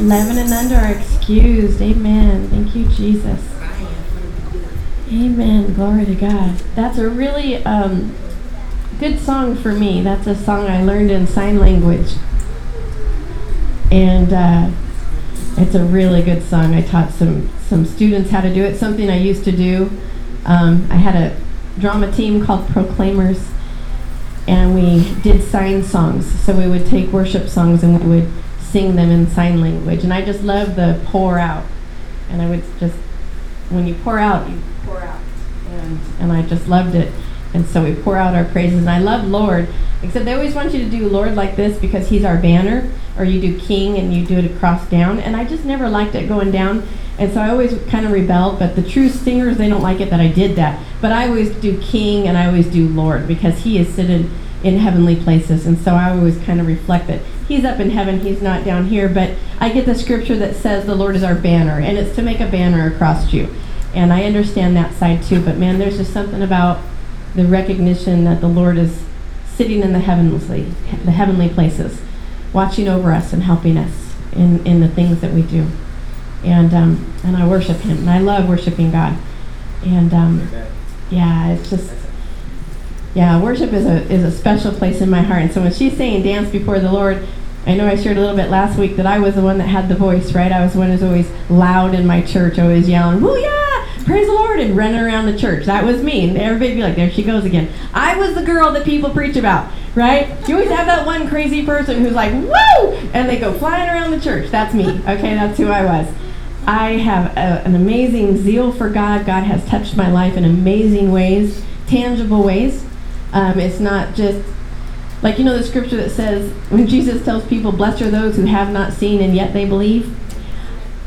11 and under are excused. Amen. Thank you, Jesus. Amen. Glory to God. That's a really um, good song for me. That's a song I learned in sign language. And uh, it's a really good song. I taught some, some students how to do it, something I used to do. Um, I had a drama team called Proclaimers, and we did sign songs. So we would take worship songs and we would sing them in sign language. And I just love the pour out. And I would just, when you pour out, you pour out. And, and I just loved it. And so we pour out our praises. And I love Lord, except they always want you to do Lord like this because He's our banner, or you do King and you do it across down. And I just never liked it going down. And so I always kind of rebelled. But the true singers, they don't like it that I did that. But I always do King and I always do Lord because He is seated in heavenly places. And so I always kind of reflect that he's up in heaven, he's not down here. But I get the scripture that says the Lord is our banner, and it's to make a banner across you. And I understand that side too. But man, there's just something about the recognition that the Lord is sitting in the heavenly, the heavenly places, watching over us and helping us in, in the things that we do. And um, and I worship Him, and I love worshiping God. And um, yeah, it's just yeah, worship is a is a special place in my heart. And so when she's saying dance before the Lord, I know I shared a little bit last week that I was the one that had the voice, right? I was the one who's always loud in my church, always yelling, "Woo yeah! Praise the Lord!" and running around the church. That was me, and everybody'd be like, "There she goes again." I was the girl that people preach about, right? You always have that one crazy person who's like, "Woo!" and they go flying around the church. That's me. Okay, that's who I was. I have a, an amazing zeal for God. God has touched my life in amazing ways, tangible ways. Um, it's not just like you know the scripture that says when Jesus tells people, "Blessed are those who have not seen and yet they believe."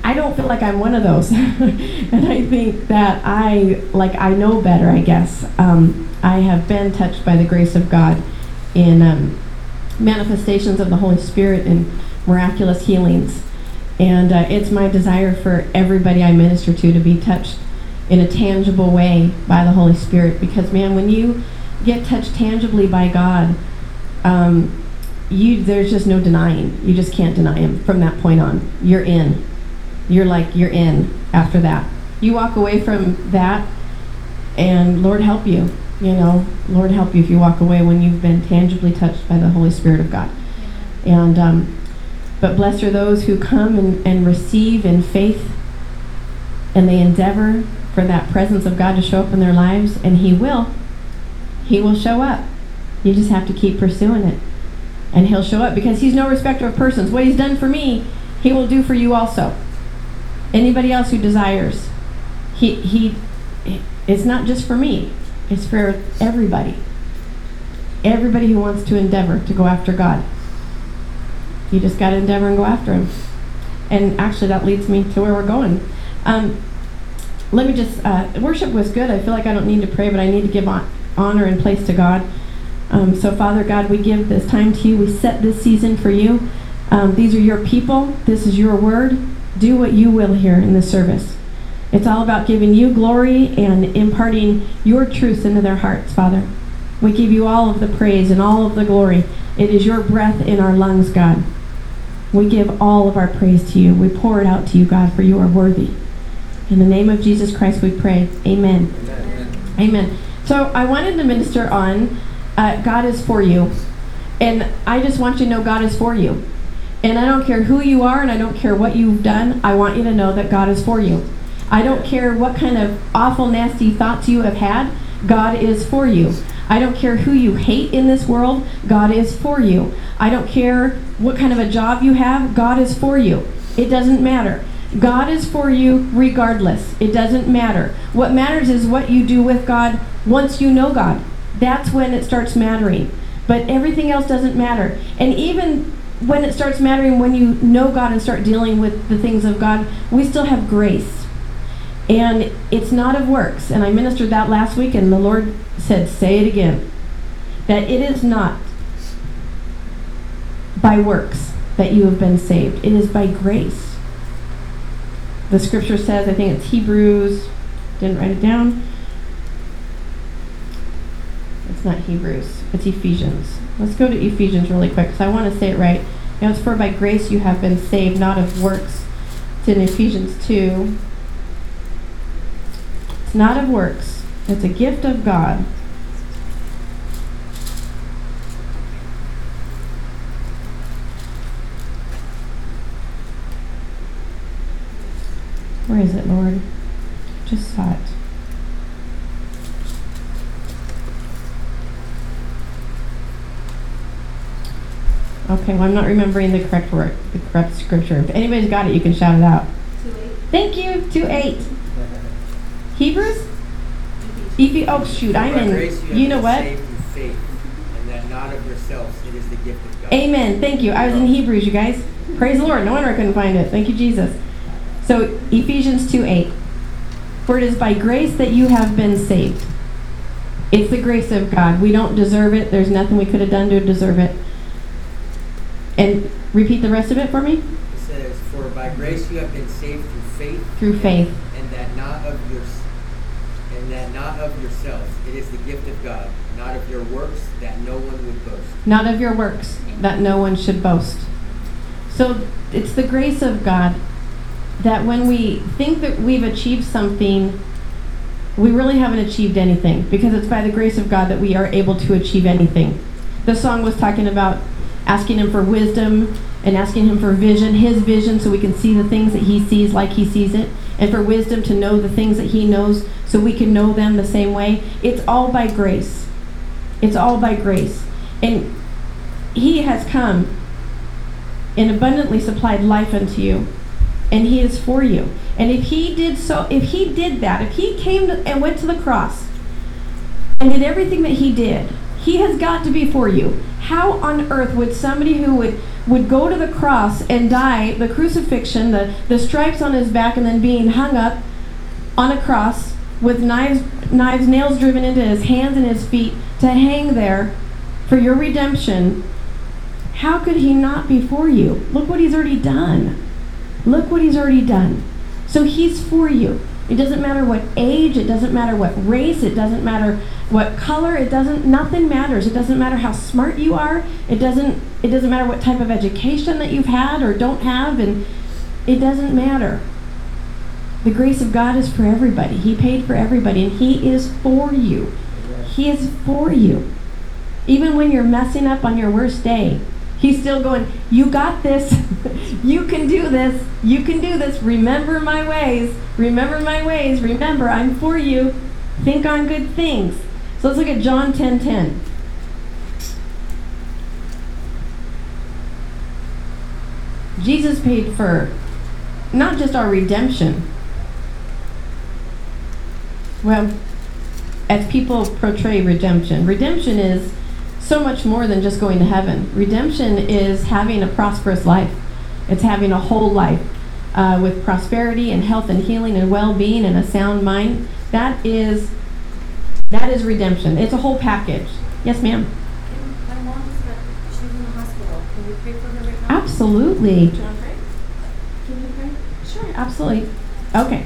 I don't feel like I'm one of those, and I think that I like I know better. I guess um, I have been touched by the grace of God in um, manifestations of the Holy Spirit and miraculous healings, and uh, it's my desire for everybody I minister to to be touched in a tangible way by the Holy Spirit. Because man, when you get touched tangibly by God, um, you there's just no denying. You just can't deny Him from that point on. You're in. You're like you're in after that. You walk away from that, and Lord help you. You know, Lord help you if you walk away when you've been tangibly touched by the Holy Spirit of God. And um, but blessed are those who come and, and receive in faith, and they endeavor for that presence of God to show up in their lives, and He will. He will show up. You just have to keep pursuing it. And he'll show up because he's no respecter of persons. What he's done for me, he will do for you also. Anybody else who desires. He he it's not just for me. It's for everybody. Everybody who wants to endeavor to go after God. You just got to endeavor and go after him. And actually that leads me to where we're going. Um, let me just uh, worship was good. I feel like I don't need to pray, but I need to give on honor and place to God. Um, so, Father God, we give this time to you. We set this season for you. Um, these are your people. This is your word. Do what you will here in this service. It's all about giving you glory and imparting your truth into their hearts, Father. We give you all of the praise and all of the glory. It is your breath in our lungs, God. We give all of our praise to you. We pour it out to you, God, for you are worthy. In the name of Jesus Christ, we pray. Amen. Amen. Amen. So I wanted to minister on uh, God is for you. And I just want you to know God is for you. And I don't care who you are and I don't care what you've done. I want you to know that God is for you. I don't care what kind of awful, nasty thoughts you have had. God is for you. I don't care who you hate in this world. God is for you. I don't care what kind of a job you have. God is for you. It doesn't matter. God is for you regardless. It doesn't matter. What matters is what you do with God once you know God. That's when it starts mattering. But everything else doesn't matter. And even when it starts mattering, when you know God and start dealing with the things of God, we still have grace. And it's not of works. And I ministered that last week, and the Lord said, Say it again. That it is not by works that you have been saved, it is by grace. The scripture says, I think it's Hebrews, didn't write it down. It's not Hebrews, it's Ephesians. Let's go to Ephesians really quick because I want to say it right. You know, it's for by grace you have been saved, not of works. It's in Ephesians 2. It's not of works, it's a gift of God. Where is it, Lord? Just saw it. Okay, well, I'm not remembering the correct word, the correct scripture. If anybody's got it, you can shout it out. Two eight. Thank you. 2 8. Hebrews? Ephe- oh, shoot, I'm in. grace you You know what? faith, and that not of yourselves, it is the gift of God. Amen. Thank you. I was in Hebrews, you guys. Praise the Lord. No wonder I couldn't find it. Thank you, Jesus. So, Ephesians 2 8. For it is by grace that you have been saved. It's the grace of God. We don't deserve it. There's nothing we could have done to deserve it. And repeat the rest of it for me. It says, For by grace you have been saved through faith, Through faith. and that not of your and that not of yourselves, it is the gift of God, not of your works, that no one would boast. not of your works, that no one should boast. So it's the grace of God that when we think that we've achieved something, we really haven't achieved anything because it's by the grace of God that we are able to achieve anything. The song was talking about asking Him for wisdom and asking Him for vision, His vision, so we can see the things that He sees like He sees it, and for wisdom to know the things that He knows so we can know them the same way. It's all by grace. It's all by grace. And He has come and abundantly supplied life unto you, and He is for you. And if He did so, if He did that, if He came and went to the cross and did everything that He did, He has got to be for you. How on earth would somebody who would would go to the cross and die the crucifixion, the, the stripes on his back, and then being hung up on a cross with knives, knives, nails driven into his hands and his feet to hang there for your redemption, how could he not be for you? Look what he's already done. Look what he's already done. So he's for you. It doesn't matter what age, it doesn't matter what race, it doesn't matter what color, it doesn't nothing matters. It doesn't matter how smart you are. It doesn't it doesn't matter what type of education that you've had or don't have and it doesn't matter. The grace of God is for everybody. He paid for everybody and he is for you. He is for you. Even when you're messing up on your worst day, he's still going, You got this. you can do this. You can do this. Remember my ways. Remember my ways. Remember, I'm for you. Think on good things. So let's look at John 10 10. Jesus paid for not just our redemption. Well, as people portray redemption, redemption is so much more than just going to heaven. Redemption is having a prosperous life, it's having a whole life uh, with prosperity and health and healing and well-being and a sound mind. That is that is redemption. It's a whole package. Yes, ma'am. My mom is got, she's in the hospital. Can we pray for her right now? Absolutely. Do you want to pray? Can you pray? Sure, absolutely. Okay.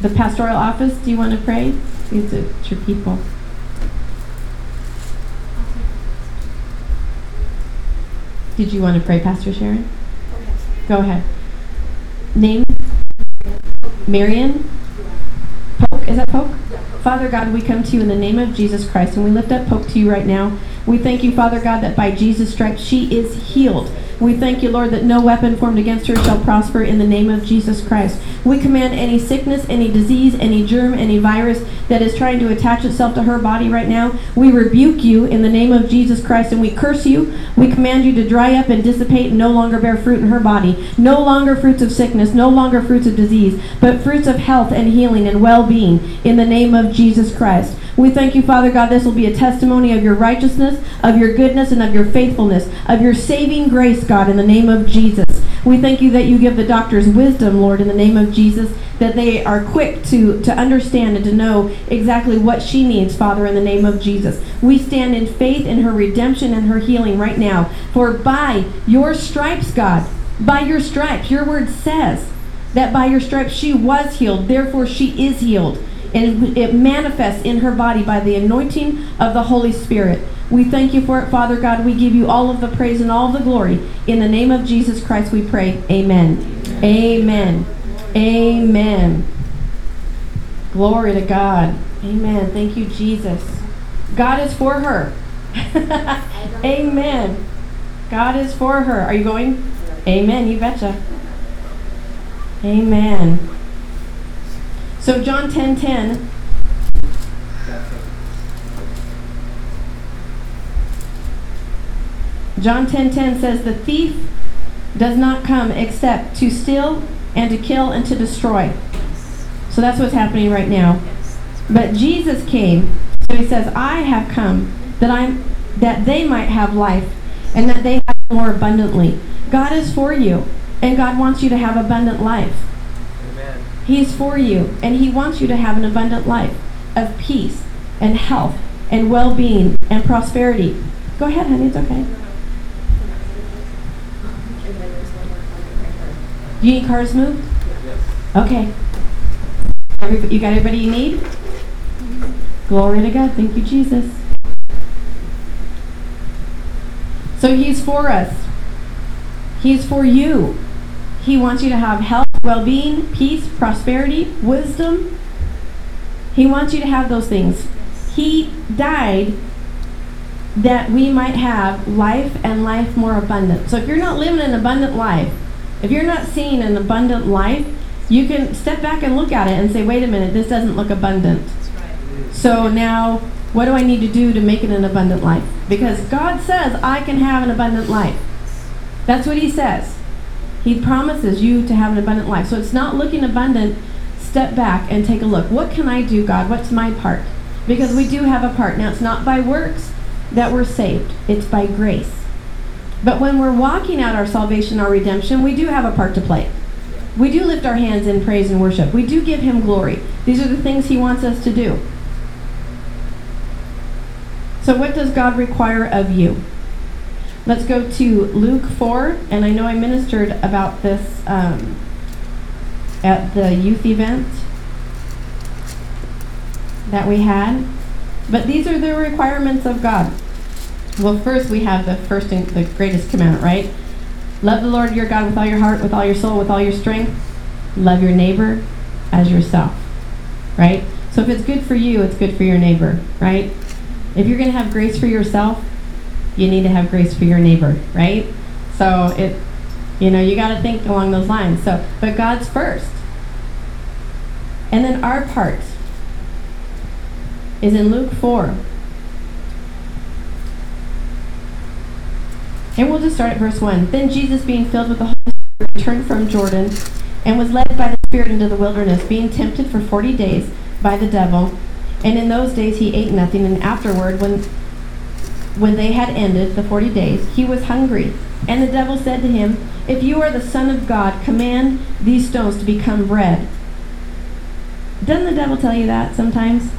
The pastoral office, do you want to pray? It's, it's your people. Did you want to pray, Pastor Sharon? Go ahead. Name? Marion? Poke? Is that Poke? Father God, we come to you in the name of Jesus Christ and we lift up Poke to you right now. We thank you, Father God, that by Jesus' stripes she is healed. We thank you, Lord, that no weapon formed against her shall prosper in the name of Jesus Christ. We command any sickness, any disease, any germ, any virus that is trying to attach itself to her body right now. We rebuke you in the name of Jesus Christ and we curse you. We command you to dry up and dissipate and no longer bear fruit in her body. No longer fruits of sickness, no longer fruits of disease, but fruits of health and healing and well being in the name of Jesus Christ. We thank you, Father God, this will be a testimony of your righteousness, of your goodness, and of your faithfulness, of your saving grace, God, in the name of Jesus. We thank you that you give the doctors wisdom, Lord, in the name of Jesus, that they are quick to, to understand and to know exactly what she needs, Father, in the name of Jesus. We stand in faith in her redemption and her healing right now. For by your stripes, God, by your stripes, your word says that by your stripes she was healed, therefore she is healed. And it manifests in her body by the anointing of the Holy Spirit. We thank you for it, Father God. We give you all of the praise and all of the glory. In the name of Jesus Christ, we pray. Amen. Amen. Amen. Glory to God. Amen. Thank you, Jesus. God is for her. Amen. God is for her. Are you going? Amen. You betcha. Amen. So John 10 10. John 10 10 says, The thief does not come except to steal and to kill and to destroy. So that's what's happening right now. But Jesus came, so he says, I have come that I'm that they might have life and that they have more abundantly. God is for you, and God wants you to have abundant life. Amen. He's for you, and He wants you to have an abundant life of peace and health and well being and prosperity. Go ahead, honey, it's okay. And then there's one more comment right there. Do you need cars moved? Yes. Okay. Every, you got everybody you need? Glory to God. Thank you, Jesus. So He's for us. He's for you. He wants you to have health, well being, peace, prosperity, wisdom. He wants you to have those things. He died that we might have life and life more abundant. So if you're not living an abundant life, if you're not seeing an abundant life, you can step back and look at it and say, wait a minute, this doesn't look abundant. So now, what do I need to do to make it an abundant life? Because God says I can have an abundant life. That's what He says. He promises you to have an abundant life. So it's not looking abundant. Step back and take a look. What can I do, God? What's my part? Because we do have a part. Now, it's not by works that we're saved, it's by grace. But when we're walking out our salvation, our redemption, we do have a part to play. We do lift our hands in praise and worship. We do give Him glory. These are the things He wants us to do. So, what does God require of you? Let's go to Luke 4, and I know I ministered about this um, at the youth event that we had. But these are the requirements of God. Well, first we have the first and the greatest commandment, right? Love the Lord your God with all your heart, with all your soul, with all your strength. Love your neighbor as yourself, right? So if it's good for you, it's good for your neighbor, right? If you're going to have grace for yourself, you need to have grace for your neighbor, right? So it, you know, you got to think along those lines. So, but God's first, and then our part is in Luke four. And we'll just start at verse 1. Then Jesus, being filled with the Holy Spirit, returned from Jordan and was led by the Spirit into the wilderness, being tempted for 40 days by the devil. And in those days he ate nothing, and afterward, when, when they had ended the 40 days, he was hungry. And the devil said to him, If you are the Son of God, command these stones to become bread. Doesn't the devil tell you that sometimes?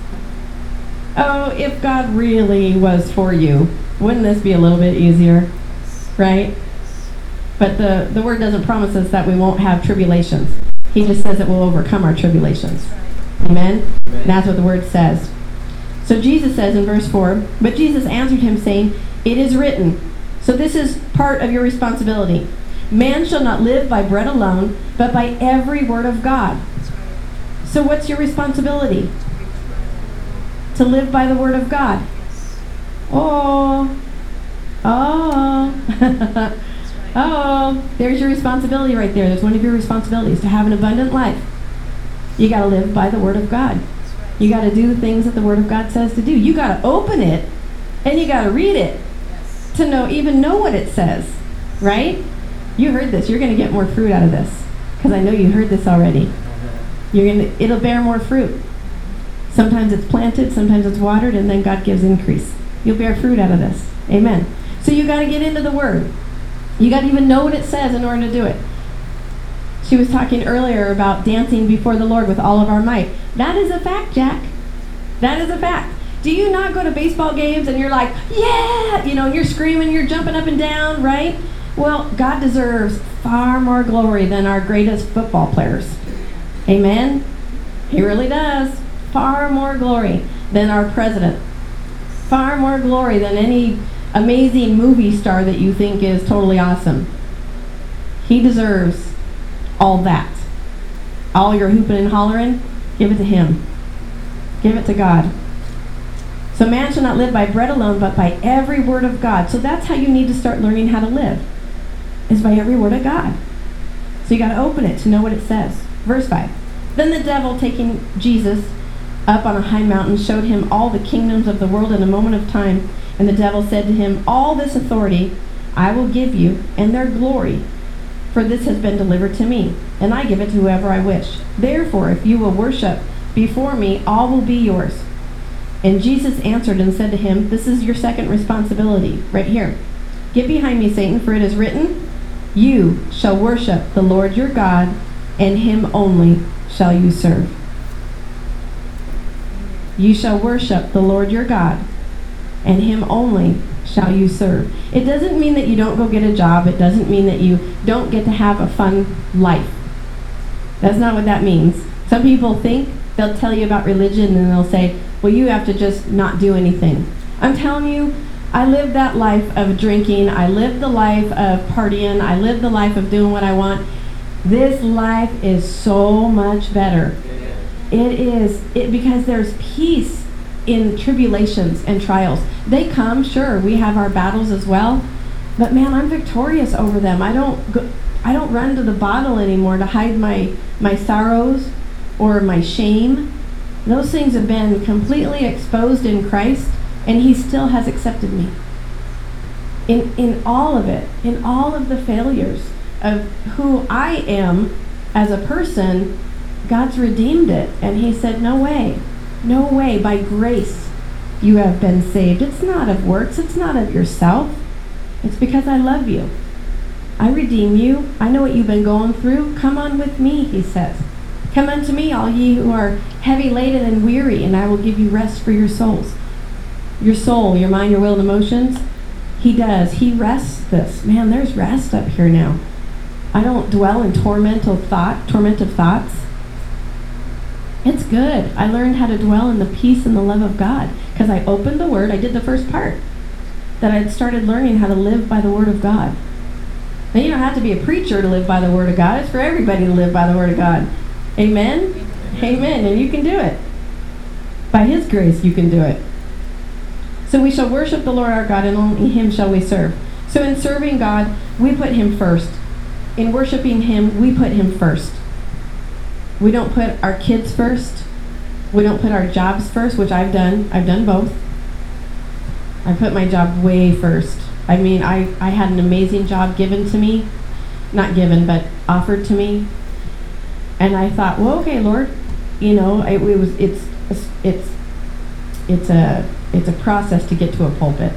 Oh, if God really was for you, wouldn't this be a little bit easier? Right? But the, the word doesn't promise us that we won't have tribulations. He just says that we'll overcome our tribulations. Amen? Amen. That's what the word says. So Jesus says in verse 4 But Jesus answered him, saying, It is written. So this is part of your responsibility. Man shall not live by bread alone, but by every word of God. So what's your responsibility? To live by the word of God. Oh, oh, oh, there's your responsibility right there. There's one of your responsibilities to have an abundant life. You got to live by the Word of God. You got to do the things that the Word of God says to do. You got to open it and you got to read it to know, even know what it says, right? You heard this. You're going to get more fruit out of this because I know you heard this already. You're gonna, it'll bear more fruit. Sometimes it's planted, sometimes it's watered, and then God gives increase. You'll bear fruit out of this. Amen. So you got to get into the Word. You got to even know what it says in order to do it. She was talking earlier about dancing before the Lord with all of our might. That is a fact, Jack. That is a fact. Do you not go to baseball games and you're like, yeah, you know, you're screaming, you're jumping up and down, right? Well, God deserves far more glory than our greatest football players. Amen? He really does. Far more glory than our president. Far more glory than any amazing movie star that you think is totally awesome. He deserves all that. All your hooping and hollering, give it to him. Give it to God. So man shall not live by bread alone, but by every word of God. So that's how you need to start learning how to live. Is by every word of God. So you got to open it to know what it says. Verse 5. Then the devil, taking Jesus up on a high mountain, showed him all the kingdoms of the world in a moment of time. And the devil said to him, All this authority I will give you, and their glory, for this has been delivered to me, and I give it to whoever I wish. Therefore, if you will worship before me, all will be yours. And Jesus answered and said to him, This is your second responsibility, right here. Get behind me, Satan, for it is written, You shall worship the Lord your God, and him only shall you serve. You shall worship the Lord your God, and him only shall you serve. It doesn't mean that you don't go get a job. It doesn't mean that you don't get to have a fun life. That's not what that means. Some people think they'll tell you about religion and they'll say, well, you have to just not do anything. I'm telling you, I lived that life of drinking. I lived the life of partying. I lived the life of doing what I want. This life is so much better. It is it because there's peace in tribulations and trials. They come, sure, we have our battles as well, but man, I'm victorious over them. I don't go, I don't run to the bottle anymore to hide my my sorrows or my shame. Those things have been completely exposed in Christ, and He still has accepted me. In in all of it, in all of the failures of who I am as a person, God's redeemed it, and He said, "No way." No way, by grace you have been saved. It's not of works, it's not of yourself. It's because I love you. I redeem you. I know what you've been going through. Come on with me, he says. Come unto me, all ye who are heavy laden and weary, and I will give you rest for your souls. Your soul, your mind, your will, and emotions. He does. He rests this. Man, there's rest up here now. I don't dwell in tormental thought, tormentive thoughts. It's good. I learned how to dwell in the peace and the love of God because I opened the Word. I did the first part. That I'd started learning how to live by the Word of God. Now, you don't have to be a preacher to live by the Word of God. It's for everybody to live by the Word of God. Amen? Amen. Amen. And you can do it. By His grace, you can do it. So we shall worship the Lord our God, and only Him shall we serve. So in serving God, we put Him first. In worshiping Him, we put Him first. We don't put our kids first. We don't put our jobs first, which I've done. I've done both. I put my job way first. I mean, I, I had an amazing job given to me. Not given, but offered to me. And I thought, well, okay, Lord, you know, it, it was it's it's it's a it's a process to get to a pulpit,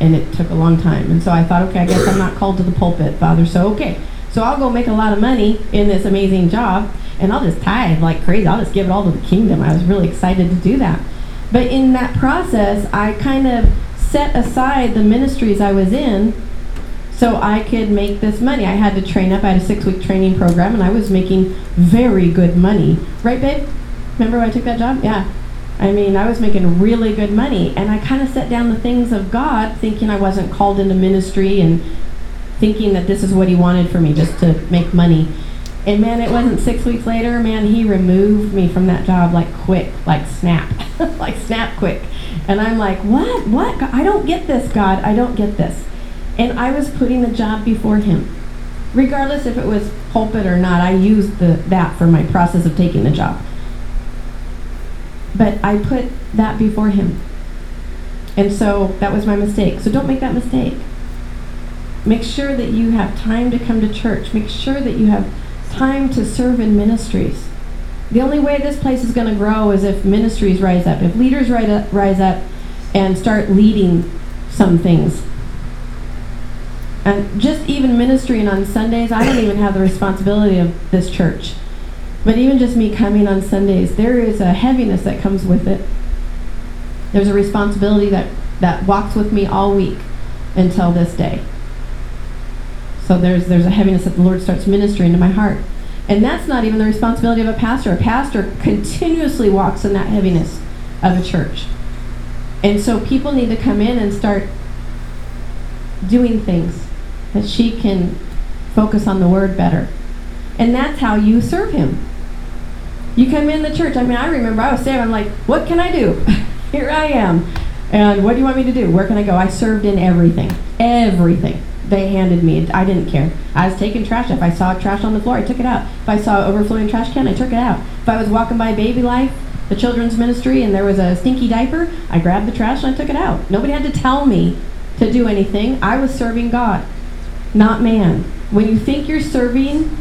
and it took a long time. And so I thought, okay, I guess I'm not called to the pulpit, Father. So okay, so I'll go make a lot of money in this amazing job, and I'll just tithe like crazy. I'll just give it all to the kingdom. I was really excited to do that. But in that process, I kind of set aside the ministries I was in so I could make this money. I had to train up. I had a six week training program, and I was making very good money. Right, babe? Remember when I took that job? Yeah. I mean, I was making really good money, and I kind of set down the things of God, thinking I wasn't called into ministry and thinking that this is what He wanted for me, just to make money. And man, it wasn't six weeks later, man, he removed me from that job like quick, like snap, like snap quick. And I'm like, what? What? I don't get this, God. I don't get this. And I was putting the job before him. Regardless if it was pulpit or not, I used the, that for my process of taking the job. But I put that before him. And so that was my mistake. So don't make that mistake. Make sure that you have time to come to church. Make sure that you have time to serve in ministries. The only way this place is going to grow is if ministries rise up, if leaders rise up, and start leading some things. And just even ministering on Sundays, I don't even have the responsibility of this church. But even just me coming on Sundays, there is a heaviness that comes with it. There's a responsibility that, that walks with me all week until this day. So there's there's a heaviness that the Lord starts ministering to my heart. And that's not even the responsibility of a pastor. A pastor continuously walks in that heaviness of a church. And so people need to come in and start doing things that she can focus on the word better. And that's how you serve him. You come in the church. I mean, I remember I was saved. I'm like, what can I do? Here I am. And what do you want me to do? Where can I go? I served in everything. Everything they handed me. I didn't care. I was taking trash. If I saw trash on the floor, I took it out. If I saw overflowing trash can, I took it out. If I was walking by Baby Life, the children's ministry, and there was a stinky diaper, I grabbed the trash and I took it out. Nobody had to tell me to do anything. I was serving God, not man. When you think you're serving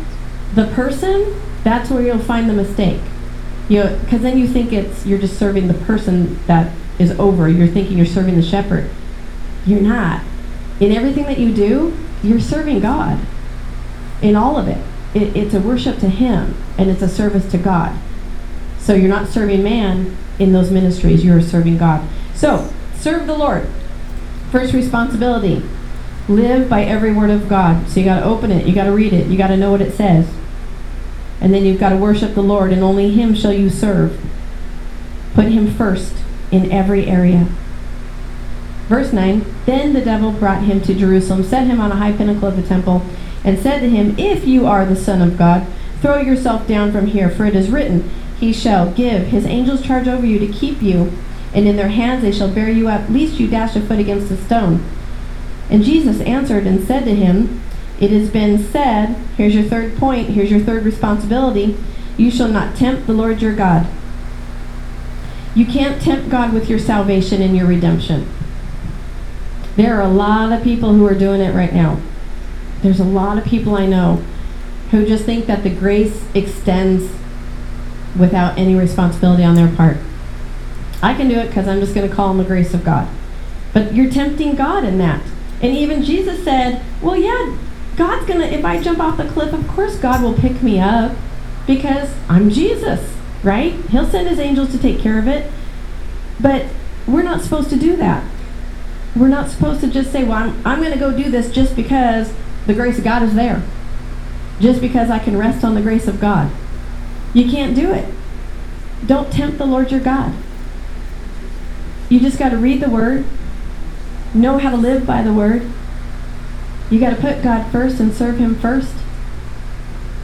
the person, that's where you'll find the mistake. You because then you think it's you're just serving the person that is over. You're thinking you're serving the shepherd. You're not. In everything that you do, you're serving God. In all of it. it it's a worship to Him and it's a service to God. So you're not serving man in those ministries, you're serving God. So, serve the Lord. First responsibility live by every word of God. So you got to open it, you got to read it, you got to know what it says. And then you've got to worship the Lord, and only Him shall you serve. Put Him first in every area. Verse 9 Then the devil brought him to Jerusalem, set him on a high pinnacle of the temple, and said to him, If you are the Son of God, throw yourself down from here, for it is written, He shall give his angels charge over you to keep you, and in their hands they shall bear you up, lest you dash a foot against a stone. And Jesus answered and said to him, It has been said, here's your third point, here's your third responsibility, you shall not tempt the Lord your God. You can't tempt God with your salvation and your redemption. There are a lot of people who are doing it right now. There's a lot of people I know who just think that the grace extends without any responsibility on their part. I can do it because I'm just going to call them the grace of God. But you're tempting God in that. And even Jesus said, well, yeah, God's going to, if I jump off the cliff, of course God will pick me up because I'm Jesus, right? He'll send his angels to take care of it. But we're not supposed to do that. We're not supposed to just say, well, I'm, I'm going to go do this just because the grace of God is there. Just because I can rest on the grace of God. You can't do it. Don't tempt the Lord your God. You just got to read the Word, know how to live by the Word. You got to put God first and serve Him first.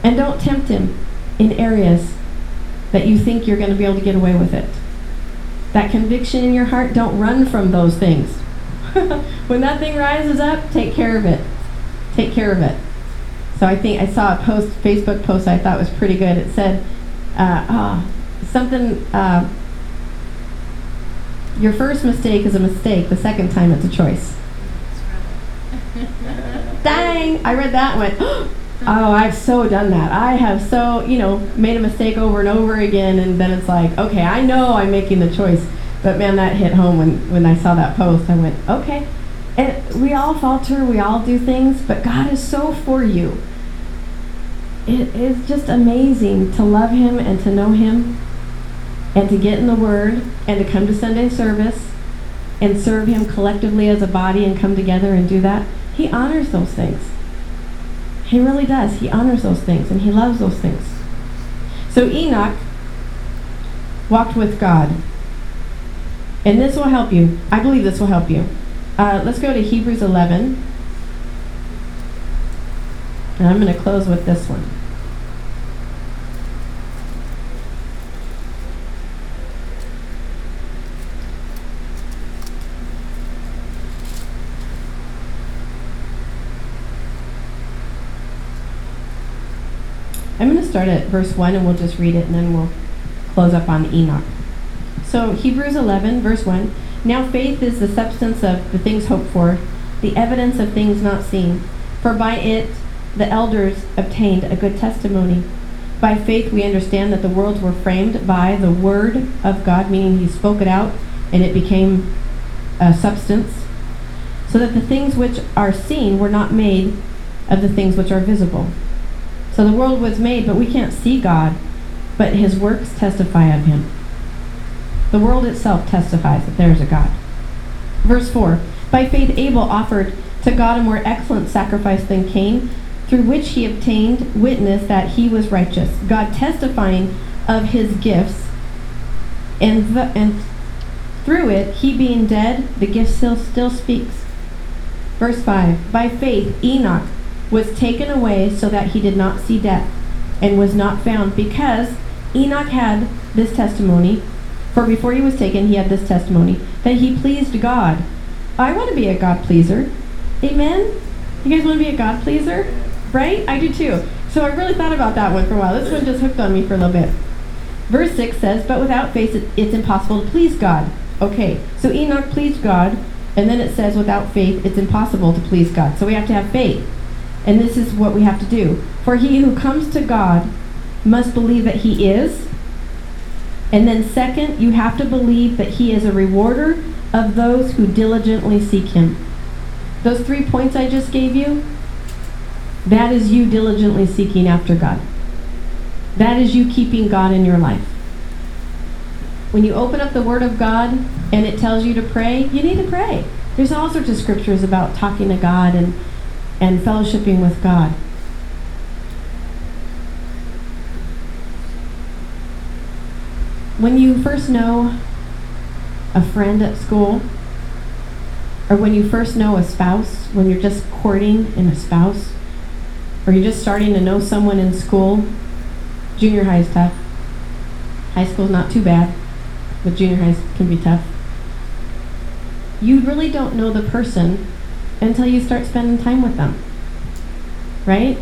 And don't tempt Him in areas that you think you're going to be able to get away with it. That conviction in your heart, don't run from those things. when that thing rises up, take care of it. Take care of it. So I think I saw a post, Facebook post I thought was pretty good. It said, uh, oh, something, uh, your first mistake is a mistake, the second time it's a choice. Dang! I read that and went, oh, I've so done that. I have so, you know, made a mistake over and over again, and then it's like, okay, I know I'm making the choice. But man, that hit home when, when I saw that post. I went, okay. And we all falter, we all do things, but God is so for you. It is just amazing to love Him and to know Him and to get in the Word and to come to Sunday service and serve Him collectively as a body and come together and do that. He honors those things. He really does. He honors those things and He loves those things. So Enoch walked with God. And this will help you. I believe this will help you. Uh, let's go to Hebrews 11. And I'm going to close with this one. I'm going to start at verse 1 and we'll just read it and then we'll close up on Enoch. So, Hebrews 11, verse 1. Now faith is the substance of the things hoped for, the evidence of things not seen. For by it the elders obtained a good testimony. By faith we understand that the worlds were framed by the word of God, meaning he spoke it out and it became a substance, so that the things which are seen were not made of the things which are visible. So the world was made, but we can't see God, but his works testify of him. The world itself testifies that there is a God. Verse 4 By faith, Abel offered to God a more excellent sacrifice than Cain, through which he obtained witness that he was righteous, God testifying of his gifts, and, the, and Through it, he being dead, the gift still, still speaks. Verse 5 By faith, Enoch was taken away so that he did not see death, and was not found, because Enoch had this testimony. For before he was taken, he had this testimony that he pleased God. I want to be a God pleaser. Amen? You guys want to be a God pleaser? Right? I do too. So I really thought about that one for a while. This one just hooked on me for a little bit. Verse 6 says, But without faith it- it's impossible to please God. Okay, so Enoch pleased God, and then it says, Without faith it's impossible to please God. So we have to have faith. And this is what we have to do. For he who comes to God must believe that he is. And then, second, you have to believe that he is a rewarder of those who diligently seek him. Those three points I just gave you, that is you diligently seeking after God. That is you keeping God in your life. When you open up the Word of God and it tells you to pray, you need to pray. There's all sorts of scriptures about talking to God and, and fellowshipping with God. When you first know a friend at school, or when you first know a spouse, when you're just courting in a spouse, or you're just starting to know someone in school, junior high is tough. High school's not too bad, but junior high can be tough. You really don't know the person until you start spending time with them, right?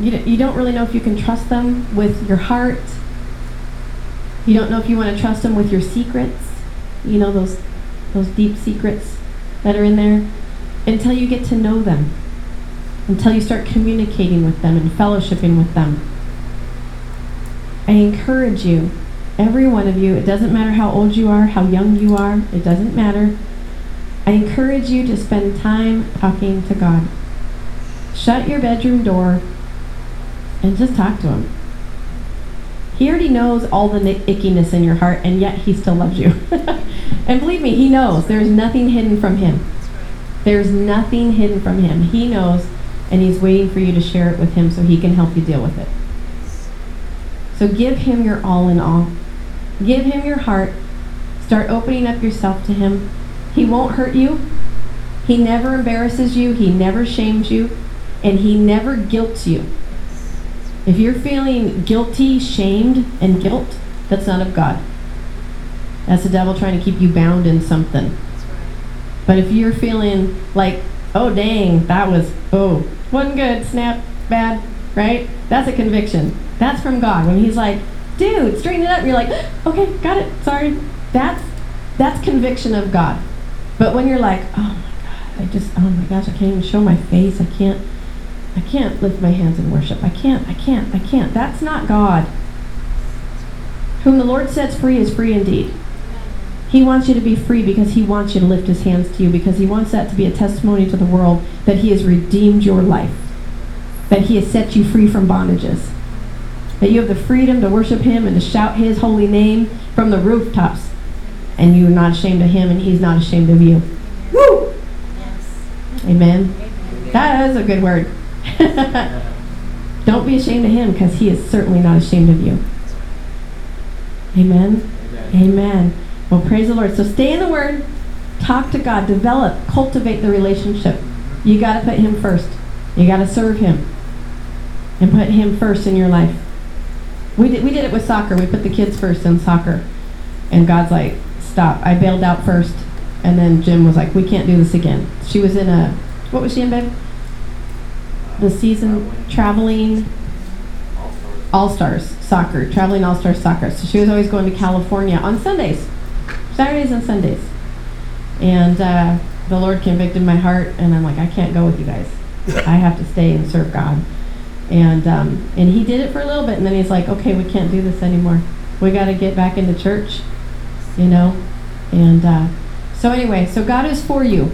You, you don't really know if you can trust them with your heart. You don't know if you want to trust them with your secrets, you know, those, those deep secrets that are in there, until you get to know them, until you start communicating with them and fellowshipping with them. I encourage you, every one of you, it doesn't matter how old you are, how young you are, it doesn't matter. I encourage you to spend time talking to God. Shut your bedroom door and just talk to Him. He already knows all the ickiness in your heart, and yet He still loves you. and believe me, He knows. There's nothing hidden from Him. There's nothing hidden from Him. He knows, and He's waiting for you to share it with Him so He can help you deal with it. So give Him your all in all. Give Him your heart. Start opening up yourself to Him. He won't hurt you. He never embarrasses you. He never shames you. And He never guilts you. If you're feeling guilty, shamed, and guilt, that's not of God. That's the devil trying to keep you bound in something. But if you're feeling like, oh dang, that was, oh, wasn't good, snap, bad, right? That's a conviction. That's from God. When He's like, dude, straighten it up, you're like, okay, got it, sorry. That's that's conviction of God. But when you're like, oh my God, I just, oh my gosh, I can't even show my face. I can't, I can't lift my hands in worship. I can't, I can't, I can't. That's not God. Whom the Lord sets free is free indeed. He wants you to be free because he wants you to lift his hands to you because he wants that to be a testimony to the world that he has redeemed your life, that he has set you free from bondages, that you have the freedom to worship him and to shout his holy name from the rooftops, and you're not ashamed of him and he's not ashamed of you. Woo! Amen. That is a good word. Don't be ashamed of him because he is certainly not ashamed of you. Amen. Amen. Well, praise the Lord. So stay in the Word, talk to God, develop, cultivate the relationship. You got to put Him first. You got to serve Him, and put Him first in your life. We did we did it with soccer. We put the kids first in soccer, and God's like, stop. I bailed out first, and then Jim was like, we can't do this again. She was in a what was she in, babe? The season traveling all stars soccer, traveling all stars soccer. So she was always going to California on Sundays, Saturdays and Sundays. And uh, the Lord convicted my heart, and I'm like, I can't go with you guys. I have to stay and serve God. And um, and He did it for a little bit, and then He's like, okay, we can't do this anymore. We got to get back into church, you know. And uh, so anyway, so God is for you.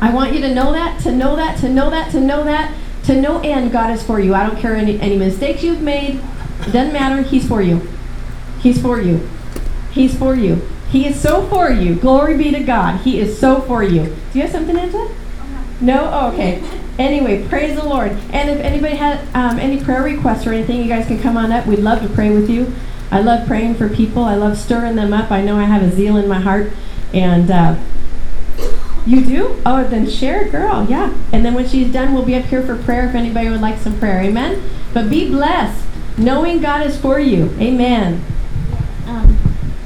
I want you to know that, to know that, to know that, to know that, to no end God is for you. I don't care any, any mistakes you've made. It doesn't matter. He's for you. He's for you. He's for you. He is so for you. Glory be to God. He is so for you. Do you have something, Angela? No? Oh, okay. Anyway, praise the Lord. And if anybody had um, any prayer requests or anything, you guys can come on up. We'd love to pray with you. I love praying for people. I love stirring them up. I know I have a zeal in my heart And uh, you do? Oh, then share girl. Yeah. And then when she's done, we'll be up here for prayer if anybody would like some prayer. Amen. But be blessed, knowing God is for you. Amen.